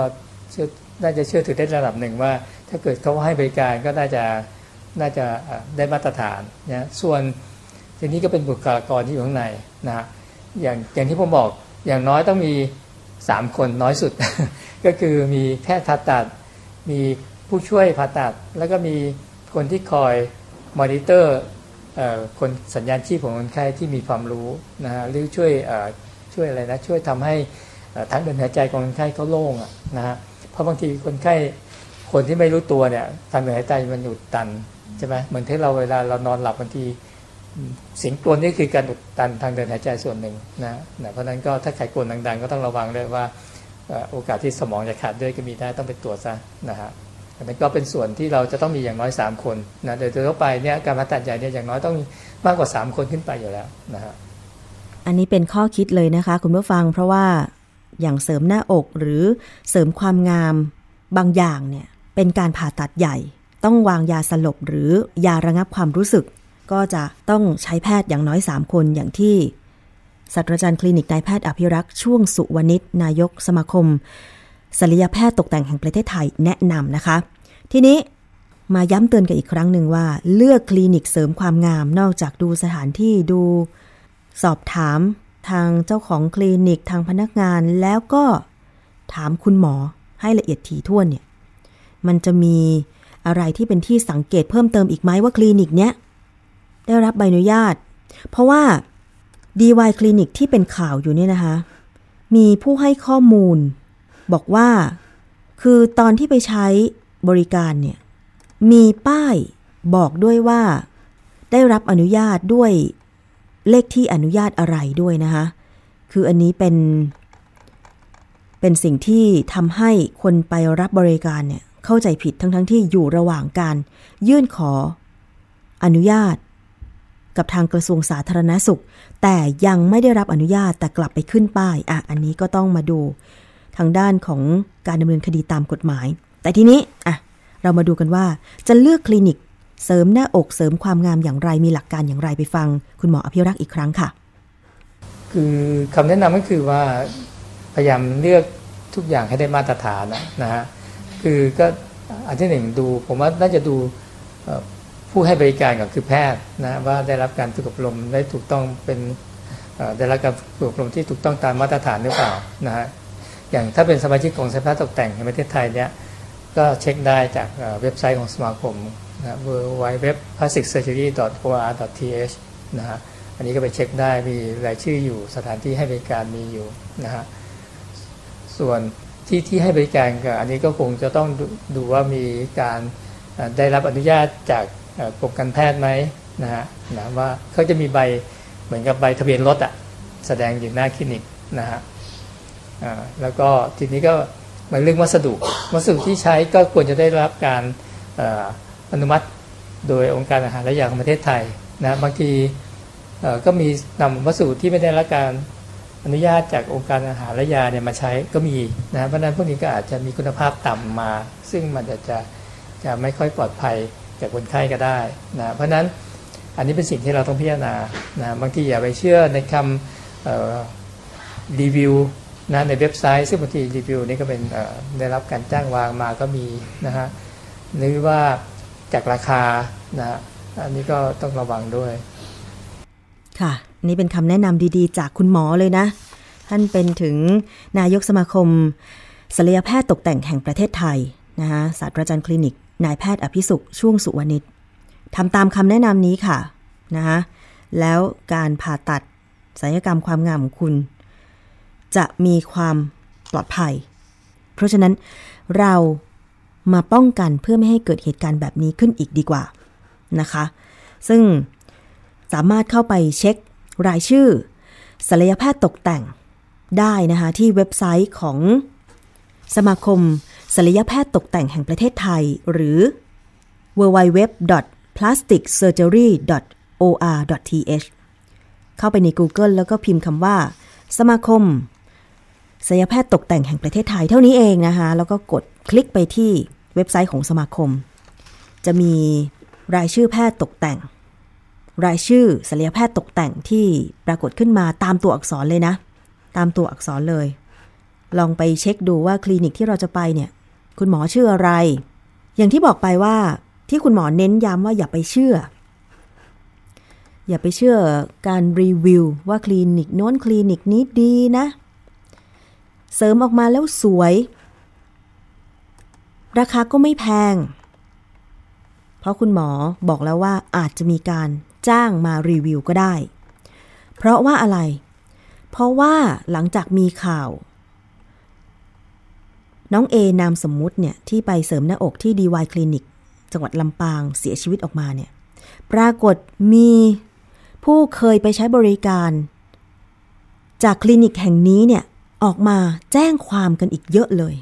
เชื่อน่าจะเชื่อถือได้ระดับหนึ่งว่า ถ้าเกิดเขาให้บริการก็น่าจะน่าจะได้มาตรฐานนะส่วนทีนี้ก็เป็นบุคลากรที่อยู่ข้างในนะอย่างอย่างที่ผมบอกอย่างน้อยต้องมี 3 คนน้อยสุด ก็คือมีแพทย์ผ่าตัด มีผู้ช่วยผ่าตัด แล้วก็มีคนที่คอยมอนิเตอร์ คนสัญญาณชีพของคนไข้ที่มีความรู้นะฮะหรือช่วยช่วยอะไรนะช่วยทำให้ทางเดินหายใจของคนไข้เขาโล่งนะฮะเพราะบางทีคนไข้คนที่ไม่รู้ตัวเนี่ยทางเดินหายใจมันหยุดตันใช่ไหมเหมือนที่เราเวลาเรานอนหลับบางทีเสียงกลนนี่คือการอุดตันทางเดินหายใจส่วนหนึ่งนะนะเพราะนั้นก็ถ้าใครกลนดังๆ ก็ต้องระวังด้วยว่าโอกาสที่สมองจะขาดด้วยก็มีได้ต้องไปตรวจซะนะฮะ นนี้ก็เป็นส่วนที่เราจะต้องมีอย่างน้อย 3 คนนะโดยทั่วไปเนี่ยการผ่าตัดใหญ่เนี่ยอย่างน้อยต้องมากกว่า 3 คนขึ้นไปอยู่แล้วนะฮะอันนี้เป็นข้อคิดเลยนะคะ คุณผู้ฟังเพราะว่าอย่างเสริมหน้าอกหรือเสริมความงามบางอย่างเนี่ยเป็นการผ่าตัดใหญ่ ต้องวางยาสลบหรือยาระงับความรู้สึก ก็จะต้องใช้แพทย์อย่างน้อย 3 คนอย่างที่ศาสตราจารย์คลินิกนายแพทย์อภิรักษ์ช่วงสุวรรณิชนายกสมาคม ศัลยแพทย์ตกแต่งแห่งประเทศไทยแนะนำนะคะ ทีนี้มาย้ำเตือนกันอีกครั้งหนึ่งว่า เลือกคลินิกเสริมความงาม นอกจากดูสถานที่ดู สอบถามทางเจ้าของคลินิกทางพนักงานแล้วก็ถามคุณหมอให้ละเอียดถี่ถ้วนเนี่ย มันจะมีอะไรที่เป็นที่สังเกตเพิ่มเติมอีกไหมว่าคลินิกเนี้ยได้รับใบอนุญาต เพราะว่า DY คลินิกที่เป็นข่าวอยู่เนี่ยนะคะ มีผู้ให้ข้อมูล บอกว่า คือตอนที่ไปใช้บริการเนี่ย มีป้ายบอกด้วยว่า ได้รับอนุญาตด้วยเลขที่อนุญาตอะไรด้วยนะคะ คืออันนี้เป็น เป็นสิ่งที่ทำให้คนไปรับบริการเนี่ย เข้าใจผิดทั้งทั้งที่อยู่ระหว่างการยื่นขออนุญาต กับทางกระทรวงสาธารณสุข แต่ยังไม่ได้รับอนุญาตแต่กลับไปขึ้นป้าย อะ อันนี้ก็ต้องมาดู ทางด้านของการดำเนินคดีตามกฎหมาย แต่ทีนี้อะเรามาดูกันว่าจะเลือกคลินิกเสริมหน้าอกเสริมความงามอย่างไรมีหลักการอย่างไรไปฟัง คุณหมออภิรักษ์อีกครั้งค่ะ คือคำแนะนำก็คือว่าพยายามเลือกทุกอย่างให้ได้มาตรฐานนะฮะคือก็อันที่หนึ่งดูผมว่าน่าจะดูผู้ให้บริการก็คือแพทย์นะว่าได้รับการฝึกอบรมได้ถูกต้องเป็นได้รับการฝึกอบรมที่ถูกต้องตามมาตรฐานหรือเปล่านะฮะ อย่างถ้าเป็นสมาชิกของสภาตกแต่งในประเทศไทยเนี่ยก็เช็คได้จากเว็บไซต์ของสมาคมนะ w w w p l a s t i c s u r g e r y o r t h นะฮะอันนี้ก็ไปเช็คได้มีรายชื่ออยู่สถานที่ให้บริการมีอยู่นะฮะส่วนที่ที่ให้บริการก็อันนี้ก็คงจะต้องดูว่ามีการได้รับอนุญาตจากกรมการแพทย์ไหมนะฮะนะว่าเขาจะมีใบเหมือนกับใบทะเบียนรถอะแสดงอยู่หน้าคลินิกนะฮะ แล้วก็ทีนี้ก็มาเรื่องวัสดุ วัสดุที่ใช้ก็ควรจะได้รับการอนุมัติโดยองค์การอาหารและยาของประเทศไทยนะบางทีก็มีนำวัสดุที่ไม่ได้รับการอนุญาตจากองค์การอาหารและยาเนี่ยมาใช้ก็มีนะเพราะนั้นพวกนี้ก็อาจจะมีคุณภาพต่ำมา ซึ่งมันจะจะจะไม่ค่อยปลอดภัยแก่คนไข้ก็ได้นะเพราะนั้นอันนี้เป็นสิ่งที่เราต้องพิจารณานะบางทีอย่าไปเชื่อในคำรีวิว นะในเว็บไซต์ซึ่งบางทีรีวิวนี้ก็เป็นได้รับการจ้างวางมาก็มีนะฮะหรือว่าจากราคานะอันนี้ก็ต้องระวังด้วย ค่ะ นี่เป็นคำแนะนำดีๆ จากคุณหมอเลยนะ ท่านเป็นถึงนายกสมาคมศัลยแพทย์ตกแต่งแห่งประเทศไทยนะคะศาสตราจารย์คลินิก นายแพทย์อภิสุขช่วงสุวรรณิตทำตามคำแนะนำนี้ค่ะนะคะแล้วการผ่าตัดศัลยกรรมความงามของคุณ จะมีความปลอดภัย เพราะฉะนั้นเรามาป้องกันเพื่อไม่ให้เกิดเหตุการณ์แบบนี้ขึ้นอีกดีกว่านะคะ ซึ่งสามารถเข้าไปเช็ครายชื่อศัลยแพทย์ตกแต่งได้นะคะ ที่เว็บไซต์ของสมาคมศัลยแพทย์ตกแต่งแห่งประเทศไทย หรือ www.plasticsurgery.or.th เข้าไปใน Google แล้วก็พิมพ์คำว่า สมาคม ศัลยแพทย์ตกแต่งแห่งประเทศไทยเท่านี้เองนะคะ แล้วก็กดคลิกไปที่เว็บไซต์ของสมาคม จะมีรายชื่อแพทย์ตกแต่ง รายชื่อศัลยแพทย์ตกแต่งที่ปรากฏขึ้นมาตามตัวอักษรเลยนะ ตามตัวอักษรเลย ลองไปเช็คดูว่าคลินิกที่เราจะไปเนี่ย คุณหมอชื่ออะไร อย่างที่บอกไปว่าที่คุณหมอเน้นย้ำว่าอย่าไปเชื่อ อย่าไปเชื่อการรีวิวว่าคลินิกโน้นคลินิกนี้ดีนะ เสริมออกมาแล้วสวย ราคาก็ไม่แพง เพราะคุณหมอบอกแล้วว่าอาจจะมีการจ้างมารีวิวก็ได้ เพราะว่าอะไร เพราะว่าหลังจากมีข่าว น้องเอนามสมมุติเนี่ย ที่ไปเสริมหน้าอกที่ดีวายคลินิก จังหวัดลำปางเสียชีวิตออกมาเนี่ย ปรากฏมีผู้เคยไปใช้บริการ จากคลินิกแห่งนี้เนี่ย ออกมาแจ้งความกันอีกเยอะเลย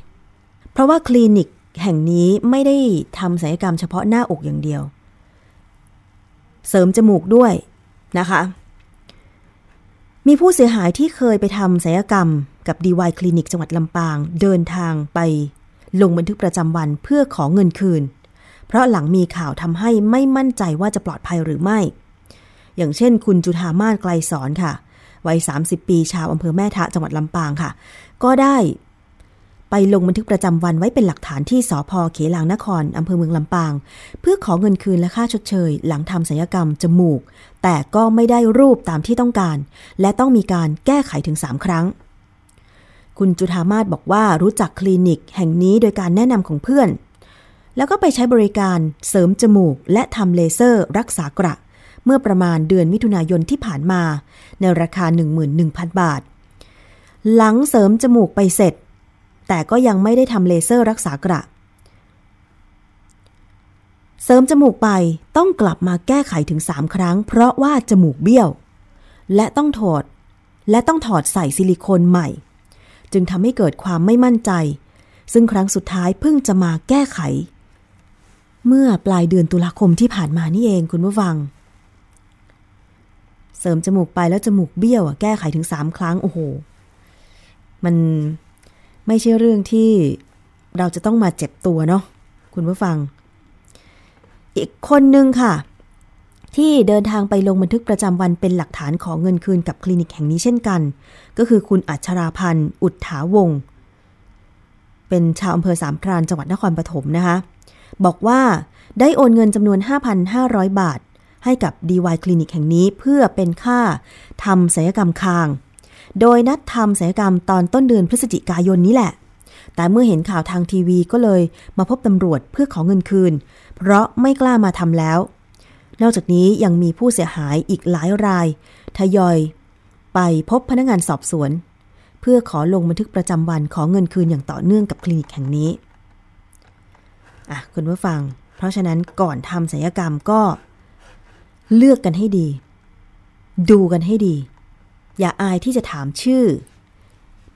เพราะว่าคลินิกแห่งนี้ไม่ได้ทำศัลยกรรมเฉพาะหน้าอกอย่างเดียว เสริมจมูกด้วยนะคะ มีผู้เสียหายที่เคยไปทำศัลยกรรมกับดีวายคลินิกจังหวัดลำปาง เดินทางไปลงบันทึกประจำวันเพื่อขอเงินคืน เพราะหลังมีข่าวทำให้ไม่มั่นใจว่าจะปลอดภัยหรือไม่ อย่างเช่น คุณจุธามาศไกลสอนค่ะ วัย 30 ปีชาวอำเภอแม่ทะจังหวัดลำปางค่ะ ก็ได้ไปลงบันทึกประจำวันไว้เป็นหลักฐานที่สพเขลางนครอำเภอเมืองลำปาง เพื่อขอเงินคืนและค่าชดเชย หลังทำศัลยกรรมจมูก แต่ก็ไม่ได้รูปตามที่ต้องการ และต้องมีการแก้ไขถึง 3 ครั้ง คุณจุธามาศบอกว่ารู้จักคลินิกแห่งนี้โดยการแนะนำของเพื่อน แล้วก็ไปใช้บริการเสริมจมูก และทำเลเซอร์ รักษากระ เมื่อประมาณเดือนมิถุนายนที่ผ่านมา ในราคา 11,000 บาท หลังเสริมจมูกไปเสร็จ แต่ก็ยังไม่ได้ทำเลเซอร์รักษากระ เสริมจมูกไปต้องกลับมาแก้ไขถึง 3 ครั้ง เพราะว่าจมูกเบี้ยว และต้องถอด และต้องถอดใส่ซิลิโคนใหม่ จึงทำให้เกิดความไม่มั่นใจ ซึ่งครั้งสุดท้ายเพิ่งจะมาแก้ไขเมื่อปลายเดือนตุลาคมที่ผ่านมานี่เองคุณผู้ฟัง เสริมจมูกไปแล้วจมูกเบี้ยวอะแก้ไขถึงสามครั้ง โอ้โห มันไม่ใช่เรื่องที่เราจะต้องมาเจ็บตัวเนาะคุณผู้ฟัง อีกคนนึงค่ะ ที่เดินทางไปลงบันทึกประจำวันเป็นหลักฐานของเงินคืนกับคลินิกแห่งนี้เช่นกัน ก็คือคุณอัชราพันธ์ อุทถาวง เป็นชาวอำเภอสามพรานจังหวัดนครปฐมนะคะ บอกว่าได้โอนเงินจำนวน 5,500 บาท ให้กับ DY คลินิกแห่งนี้เพื่อเป็นค่าทำศัลยกรรมคาง โดยนัดทำศัลยกรรมตอนต้นเดือนพฤศจิกายนนี้แหละ แต่เมื่อเห็นข่าวทางทีวีก็เลยมาพบตำรวจเพื่อขอเงินคืน เพราะไม่กล้ามาทำแล้ว นอกจากนี้ยังมีผู้เสียหายอีกหลายราย ทยอย ไปพบพนักงานสอบสวน เพื่อขอลงบันทึกประจำวันขอเงินคืนอย่างต่อเนื่องกับคลินิกแห่งนี้อะคุณผู้ฟัง เพราะฉะนั้นก่อนทำศัลยกรรมก็ เลือกกันให้ดี ดูกันให้ดี อย่าอายที่จะถามชื่อ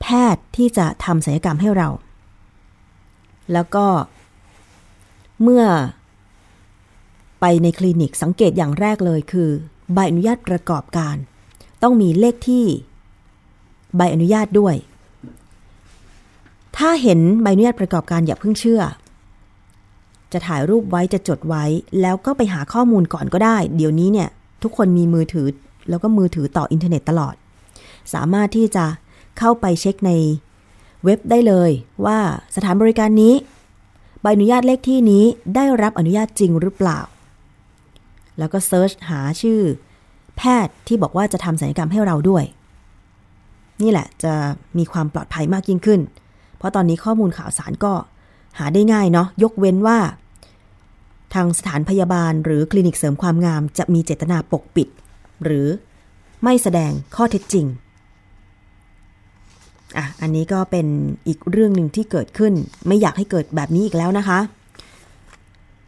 แพทย์ที่จะทำศัลยกรรมให้เรา แล้วก็ เมื่อ ไปในคลินิกสังเกตอย่างแรกเลยคือ ใบอนุญาตประกอบการ ต้องมีเลขที่ใบอนุญาตด้วย ถ้าเห็นใบอนุญาตประกอบการอย่าเพิ่งเชื่อ จะถ่ายรูปไว้จะจดไว้ แล้วก็ไปหาข้อมูลก่อนก็ได้ เดี๋ยวนี้เนี่ย ทุกคนมีมือถือแล้วก็มือถือต่ออินเทอร์เน็ตตลอด สามารถที่จะเข้าไปเช็คในเว็บได้เลย ว่าสถานบริการนี้ ใบอนุญาตเลขที่นี้ได้รับอนุญาตจริงหรือเปล่า แล้วก็ search หาชื่อ แพทย์ที่บอกว่าจะทำศัลยกรรมให้เราด้วย นี่แหละจะมีความปลอดภัยมากยิ่งขึ้น เพราะตอนนี้ข้อมูลข่าวสารก็หาได้ง่ายเนาะยกเว้นว่า ทางสถานพยาบาล หรือคลินิกเสริมความงามจะมีเจตนาปกปิด หรือไม่แสดงข้อเท็จจริงอะอันนี้ก็เป็นอีกเรื่องหนึ่งที่เกิดขึ้น ไม่อยากให้เกิดแบบนี้อีกแล้วนะคะ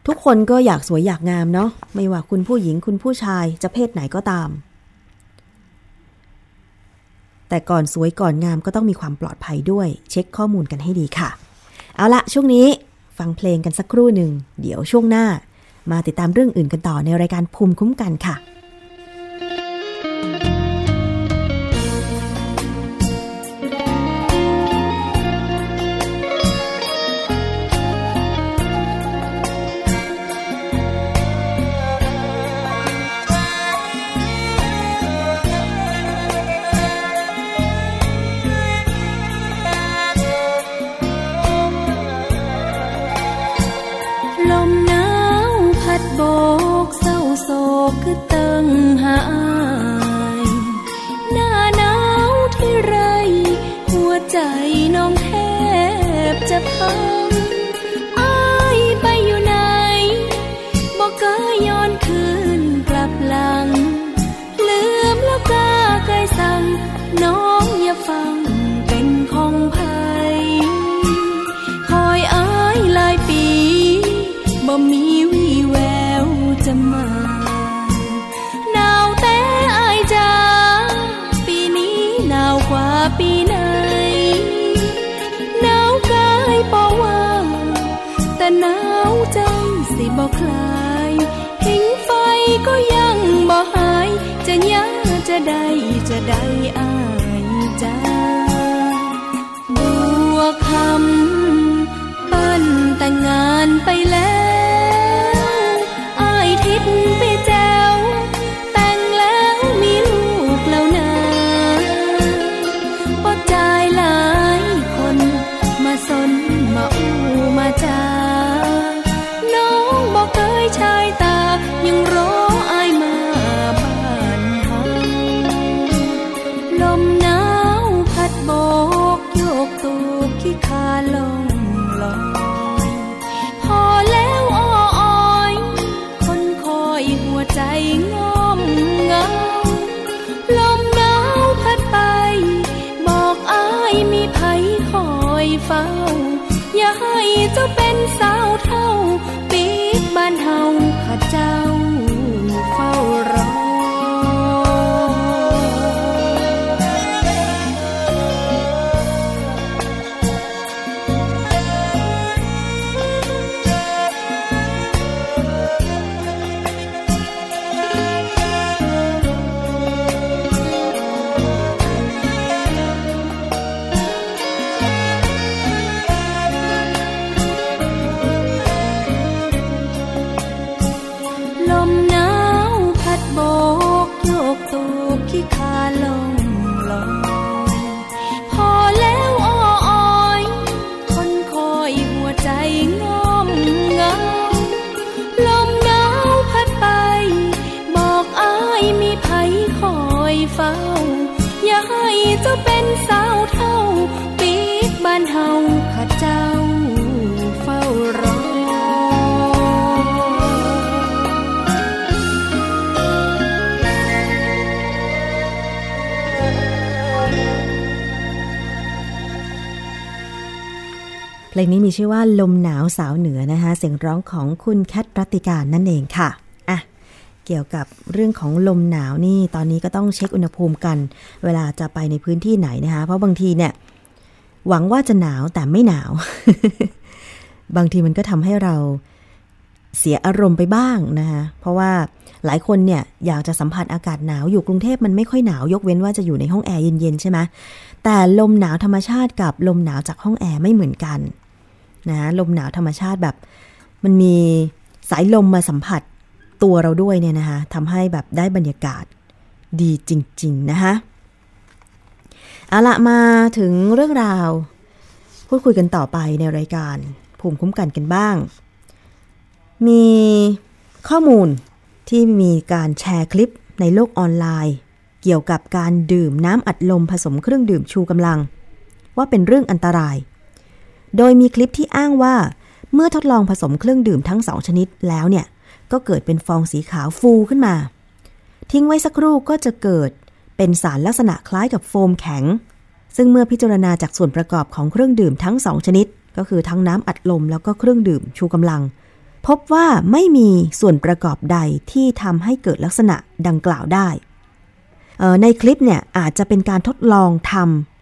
ทุกคนก็อยากสวยอยากงามเนาะไม่ว่าคุณผู้หญิงคุณผู้ชายจะเพศไหนก็ตาม แต่ก่อนสวยก่อนงามก็ต้องมีความปลอดภัยด้วย เช็คข้อมูลกันให้ดีค่ะ เอาละช่วงนี้ ฟังเพลงกันสักครู่หนึ่ง เดี๋ยวช่วงหน้า มาติดตามเรื่องอื่นกันต่อในรายการภูมิคุ้มกันค่ะ กคืตั้งหาย หน้าหนาวที่ไร หัวใจน้อง ได้จะได้ ชื่อว่าลมหนาวสาวเหนือนะคะเสียงร้องของคุณแคทรัติการนั่นเองค่ะอะ เกี่ยวกับเรื่องของลมหนาวนี่ตอนนี้ก็ต้องเช็คอุณหภูมิกัน เวลาจะไปในพื้นที่ไหนนะคะ เพราะบางทีเนี่ย หวังว่าจะหนาวแต่ไม่หนาว บางทีมันก็ทำให้เราเสียอารมณ์ไปบ้างนะคะเพราะว่าหลายคนเนี่ยอยากจะสัมผัสอากาศหนาวอยู่กรุงเทพมันไม่ค่อยหนาวยกเว้นว่าจะอยู่ในห้องแอร์เย็นๆใช่ไหมแต่ลมหนาวธรรมชาติกับลมหนาวจากห้องแอร์ไม่เหมือนกัน นะลมหนาวธรรมชาติแบบ มันมีสายลมมาสัมผัสตัวเราด้วยเนี่ยนะคะทำให้แบบได้บรรยากาศดีจริง ๆ นะคะเอาละมาถึงเรื่องราว พูดคุยกันต่อไปในรายการภูมิคุ้มกันกันบ้าง มีข้อมูลที่มีการแชร์คลิปในโลกออนไลน์ เกี่ยวกับการดื่มน้ำอัดลมผสมเครื่องดื่มชูกำลัง ว่าเป็นเรื่องอันตราย โดยมีคลิปที่อ้างว่า เมื่อทดลองผสมเครื่องดื่มทั้งสองชนิดแล้วเนี่ย ก็เกิดเป็นฟองสีขาวฟูขึ้นมา ทิ้งไว้สักครู่ก็จะเกิดเป็นสารลักษณะคล้ายกับโฟมแข็ง ซึ่งเมื่อพิจารณาจากส่วนประกอบของเครื่องดื่มทั้งสองชนิด ก็คือทั้งน้ำอัดลมแล้วก็เครื่องดื่มชูกำลัง พบว่าไม่มีส่วนประกอบใดที่ทำให้เกิดลักษณะดังกล่าวได้ในคลิปเนี่ยอาจจะเป็นการทดลองทำ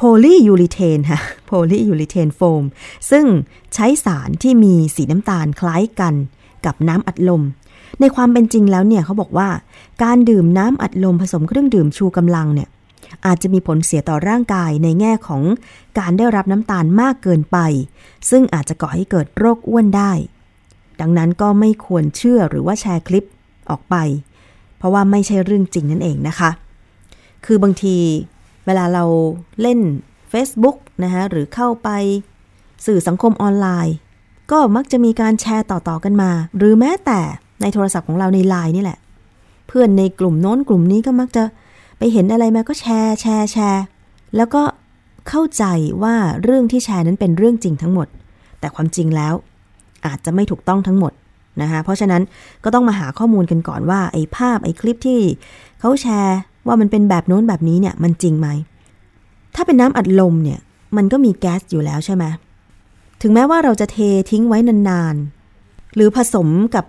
โพลียูริเทนค่ะโพลียูริเทนโฟม ซึ่งใช้สารที่มีสีน้ำตาลคล้ายกันกับน้ำอัดลม ในความเป็นจริงแล้วเนี่ยเขาบอกว่า การดื่มน้ำอัดลมผสมเครื่องดื่มชูกำลังเนี่ยอาจจะมีผลเสียต่อร่างกายในแง่ของการได้รับน้ำตาลมากเกินไป ซึ่งอาจจะก่อให้เกิดโรคอ้วนได้ ดังนั้นก็ไม่ควรเชื่อหรือว่าแชร์คลิปออกไป เพราะว่าไม่ใช่เรื่องจริงนั่นเองนะคะ คือบางที เวลาเราเล่น Facebook นะคะหรือเข้าไปสื่อสังคมออนไลน์ ก็มักจะมีการแชร์ต่อๆกันมา หรือแม้แต่ในโทรศัพท์ของเราในไลน์นี่แหละ เพื่อนในกลุ่มโน้นกลุ่มนี้ก็มักจะไปเห็นอะไรมาก็แชร์แชร์แชร์แล้วก็เข้าใจว่าเรื่องที่แชร์นั้นเป็นเรื่องจริงทั้งหมด แต่ความจริงแล้ว อาจจะไม่ถูกต้องทั้งหมดนะคะเพราะฉะนั้นก็ต้องมาหาข้อมูลกันก่อนว่าไอ้ภาพไอ้คลิปที่เขาแชร์ ว่ามันเป็นแบบโน้นแบบนี้เนี่ยมันจริงไหม ถ้าเป็นน้ำอัดลมเนี่ยมันก็มีแก๊สอยู่แล้วใช่ไหมถึงแม้ว่าเราจะเททิ้งไว้นานๆ หรือผสมกับ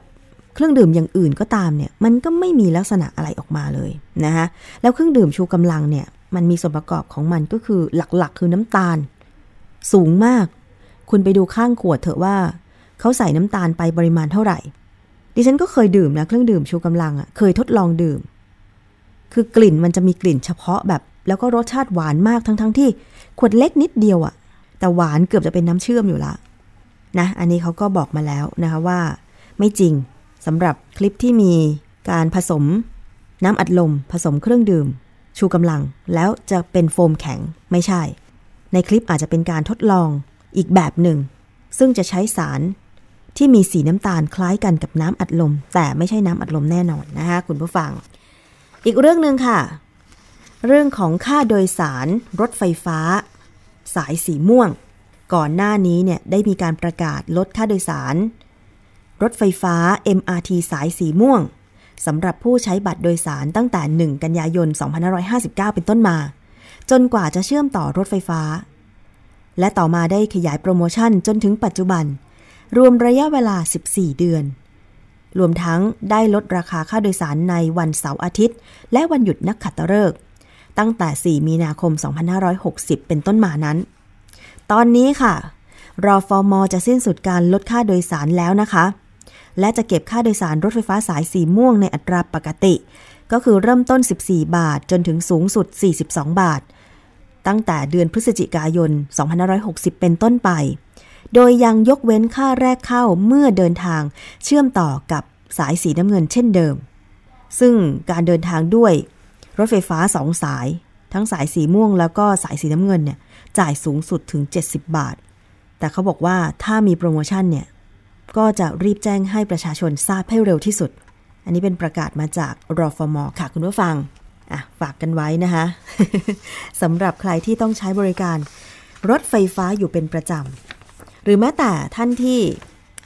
เครื่องดื่มอย่างอื่นก็ตามเนี่ยมันก็ไม่มีลักษณะอะไรออกมาเลยนะคะแล้วเครื่องดื่มชูกำลังเนี่ยมันมีส่วนประกอบของมันก็คือหลักๆ คือน้ำตาล สูงมาก คุณไปดูข้างขวดเถอะว่า เขาใส่น้ำตาลไปปริมาณเท่าไหร่ ดิฉันก็เคยดื่มนะเครื่องดื่มชูกำลังอะ่ะเคยทดลองดื่ม คือกลิ่นมันจะมีกลิ่นเฉพาะแบบ แล้วก็รสชาติหวานมากทั้งๆทที่ขวดเล็กนิดเดียวอะ่ะแต่หวานเกือบจะเป็นน้ำเชื่อมอยู่ละนะอันนี้เขาก็บอกมาแล้วนะคะว่า ไม่จริงสำหรับคลิปที่มีการผสมน้ำอัดลม ผสมเครื่องดื่ม ชูกำลังแล้วจะเป็นโฟมแข็งไม่ใช่ ในคลิปอาจจะเป็นการทดลองอีกแบบหนึ่ง ซึ่งจะใช้สารที่มีสีน้ำตาลคล้ายกันกับน้ำอัดลม แต่ไม่ใช่น้ำอัดลมแน่นอนนะคะคุณผู้ฟัง อีกเรื่องหนึ่งค่ะ เรื่องของค่าโดยสารรถไฟฟ้า สายสีม่วง ก่อนหน้านี้เนี่ยได้มีการประกาศลดค่าโดยสาร รถไฟฟ้า MRT สายสีม่วงสำหรับผู้ใช้บัตรโดยสารตั้งแต่ 1 กันยายน 2559 เป็นต้นมา จนกว่าจะเชื่อมต่อรถไฟฟ้า และต่อมาได้ขยายโปรโมชั่นจนถึงปัจจุบัน รวมระยะเวลา 14 เดือน รวมทั้งได้ลดราคาค่าโดยสารในวันเสาร์อาทิตย์ และวันหยุดนักขัตฤกษ์ตั้งแต่ 4 มีนาคม 2560 เป็นต้นมานั้น ตอนนี้ค่ะ รอฟอร์มจะสิ้นสุดการลดค่าโดยสารแล้วนะคะ และจะเก็บค่าโดยสารรถไฟฟ้าสายสีม่วงในอัตราปกติ ก็คือเริ่มต้น 14 บาทจนถึงสูงสุด 42 บาท ตั้งแต่เดือนพฤศจิกายน 2560 เป็นต้นไป โดยยังยกเว้นค่าแรกเข้าเมื่อเดินทางเชื่อมต่อกับสายสีน้ำเงินเช่นเดิม ซึ่งการเดินทางด้วยรถไฟฟ้าสองสาย ทั้งสายสีม่วงแล้วก็สายสีน้ำเงินเนี่ยจ่ายสูงสุดถึง 70 บาท แต่เขาบอกว่าถ้ามีโปรโมชั่นเนี่ยก็จะรีบแจ้งให้ประชาชนทราบให้เร็วที่สุด อันนี้เป็นประกาศมาจากรอฟมค่ะคุณผู้ฟังอะฝากกันไว้นะคะสำหรับใครที่ต้องใช้บริการ รถไฟฟ้าอยู่เป็นประจำ หรือแม้แต่ท่านที่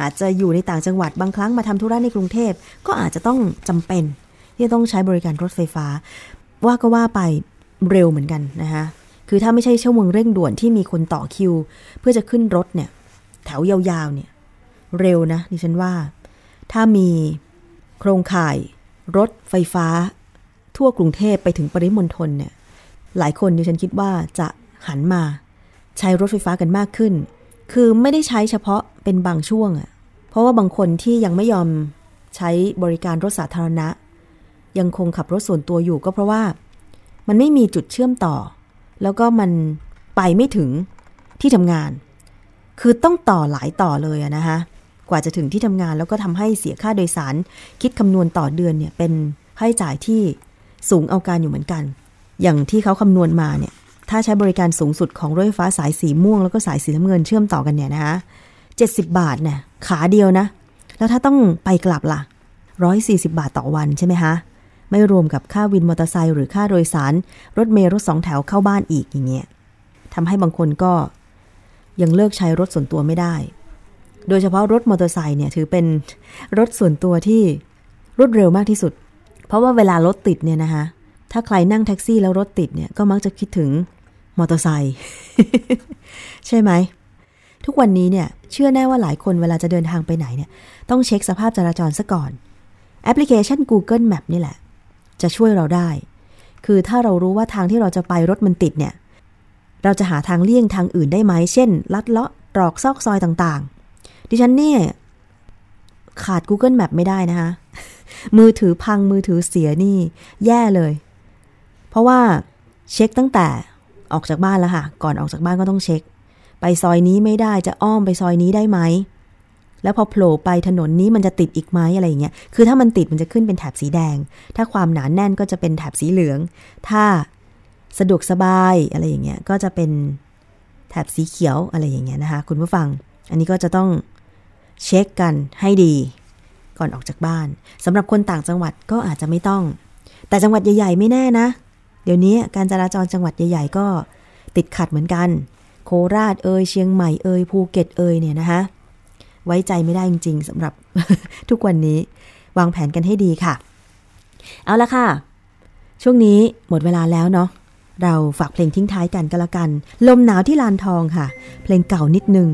อาจจะอยู่ในต่างจังหวัดบางครั้งมาทำธุระในกรุงเทพก็อาจจะต้องจำเป็นที่ต้องใช้บริการรถไฟฟ้า ว่าก็ว่าไปเร็วเหมือนกันนะคะคือถ้าไม่ใช่ชั่วโมงเร่งด่วนที่มีคนต่อคิว เพื่อจะขึ้นรถเนี่ยแถวยาวๆเนี่ยเร็วนะดิฉันว่า ถ้ามีโครงข่ายรถไฟฟ้า ทั่วกรุงเทพไปถึงปริมณฑลเนี่ยหลายคนดิฉันคิดว่าจะหันมาใช้รถไฟฟ้ากันมากขึ้น คือไม่ได้ใช้เฉพาะเป็นบางช่วงอะเพราะว่าบางคนที่ยังไม่ยอมใช้บริการรถสาธารณะ ยังคงขับรถส่วนตัวอยู่ก็เพราะว่า มันไม่มีจุดเชื่อมต่อ แล้วก็มันไปไม่ถึงที่ทำงาน คือต้องต่อหลายต่อเลยอะนะคะกว่าจะถึงที่ทำงานแล้วก็ทำให้เสียค่าโดยสาร คิดคำนวณต่อเดือนเนี่ยเป็นค่าใช้จ่ายที่สูงเอาการอยู่เหมือนกัน อย่างที่เขาคำนวณมาเนี่ย ถ้าใช้บริการสูงสุดของรถไฟฟ้าสายสีม่วงแล้วก็สายสีน้ำเงินเชื่อมต่อกันเนี่ยนะคะเจ็ดสิบบาทเนี่ยขาเดียวนะ แล้วถ้าต้องไปกลับล่ะร้อยสี่สิบาทต่อวันใช่ไหมคะไม่รวมกับค่าวินมอเตอร์ไซค์หรือค่าโดยสาร รถเมล์รถสองแถวเข้าบ้านอีกอย่างเงี้ยทำให้บางคนก็ยังเลิกใช้รถส่วนตัวไม่ได้ โดยเฉพาะรถมอเตอร์ไซค์เนี่ยถือเป็นรถส่วนตัวที่รวดเร็วมากที่สุด เพราะว่าเวลารถติดเนี่ยนะคะ ถ้าใครนั่งแท็กซี่แล้วรถติดเนี่ย ก็มักจะคิดถึงมอเตอร์ไซค์ใช่ไหม ทุกวันนี้เนี่ย เชื่อแน่ว่าหลายคนเวลาจะเดินทางไปไหนเนี่ย ต้องเช็คสภาพจราจรซะก่อน แอปพลิเคชัน Google Map นี่แหละ จะช่วยเราได้ คือถ้าเรารู้ว่าทางที่เราจะไปรถมันติดเนี่ย เราจะหาทางเลี่ยงทางอื่นได้ไหม เช่น ลัดเลาะตรอกซอกซอยต่างๆ ดิฉันเนี่ยขาด Google Map ไม่ได้นะคะ มือถือพังมือถือเสียนี่ แย่เลย เพราะว่าเช็คตั้งแต่ออกจากบ้านแล้วค่ะ ก่อนออกจากบ้านก็ต้องเช็ค ไปซอยนี้ไม่ได้จะอ้อมไปซอยนี้ได้ไหม แล้วพอโผล่ไปถนนนี้มันจะติดอีกไหมอะไรอย่างเงี้ย คือถ้ามันติดมันจะขึ้นเป็นแถบสีแดง ถ้าความหนานแน่นก็จะเป็นแถบสีเหลือง ถ้าสะดวกสบายอะไรอย่างเงี้ย ก็จะเป็นแถบสีเขียวอะไรอย่างเงี้ยนะคะ คุณผู้ฟัง อันนี้ก็จะต้องเช็คกันให้ดี ก่อนออกจากบ้านสำหรับคนต่างจังหวัดก็อาจจะไม่ต้อง แต่จังหวัดใหญ่ ๆ ไม่แน่นะ เดี๋ยวนี้การจราจรจังหวัดใหญ่ ๆ ก็ติดขัดเหมือนกัน โคราชเอยเชียงใหม่เอยภูเก็ตเอยเนี่ยนะคะไว้ใจไม่ได้จริง ๆสำหรับทุกวันนี้วางแผนกันให้ดีค่ะ เอาละค่ะ ช่วงนี้หมดเวลาแล้วเนาะเราฝากเพลงทิ้งท้ายกันก็แล้วกัน ลมหนาวที่ลานทองค่ะ เพลงเก่านิดนึง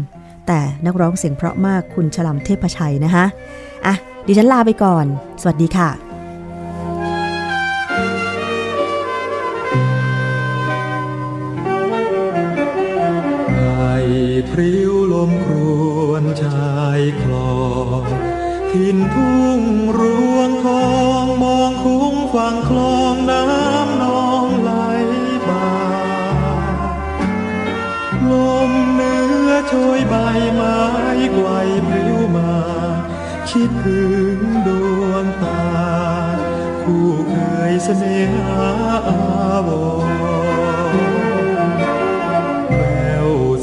แต่นักร้องเสียงเพราะมากคุณฉลำเทพชัยนะคะอะดิฉันลาไปก่อน สวัสดีค่ะ พริ้วลมครวนชายคลองทินทุ่งรวงทองมองคุ้งฝั่งคลองน้ำนองไหลบ่าลมเนื้อโชยใบไม้ไกวพริ้วมา คิดถึงดวงตา คู่เคยเสน่หาอาวร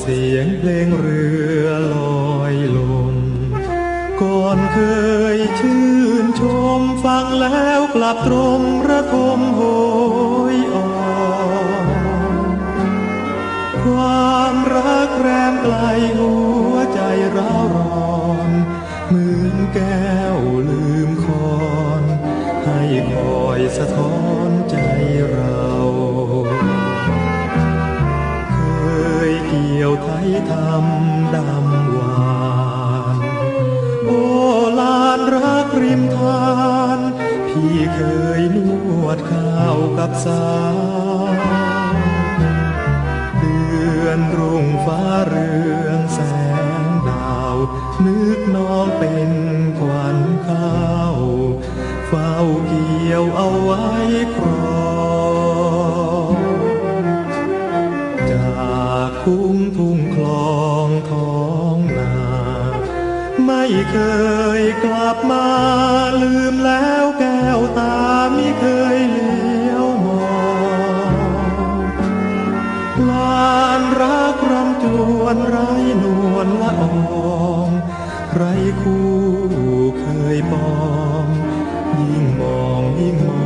เสียงเพลงเรือลอยลงก่อนเคยชื่นชมฟังแล้วกลับตรงระทมโหยอ่อนความรักแรมไกลหัวใจร้าวรอนเหมือนแก้ ไทยทำดำหวานโอลานรักริมทาน พี่เคยนวดข้าวกับสาวเดือนรุ่งฟ้าเรืองแสงดาว นึกน้องเป็นควันข้าว เฝ้าเกี่ยวเอาไว้ครอง เคยกลับมาลืมแล้วแก้วตาไม่เคยเลี้ยวมองลานรักรำจวนไรนวลละอองไรคู่เคยปองยิ่งมองยิ่งมอง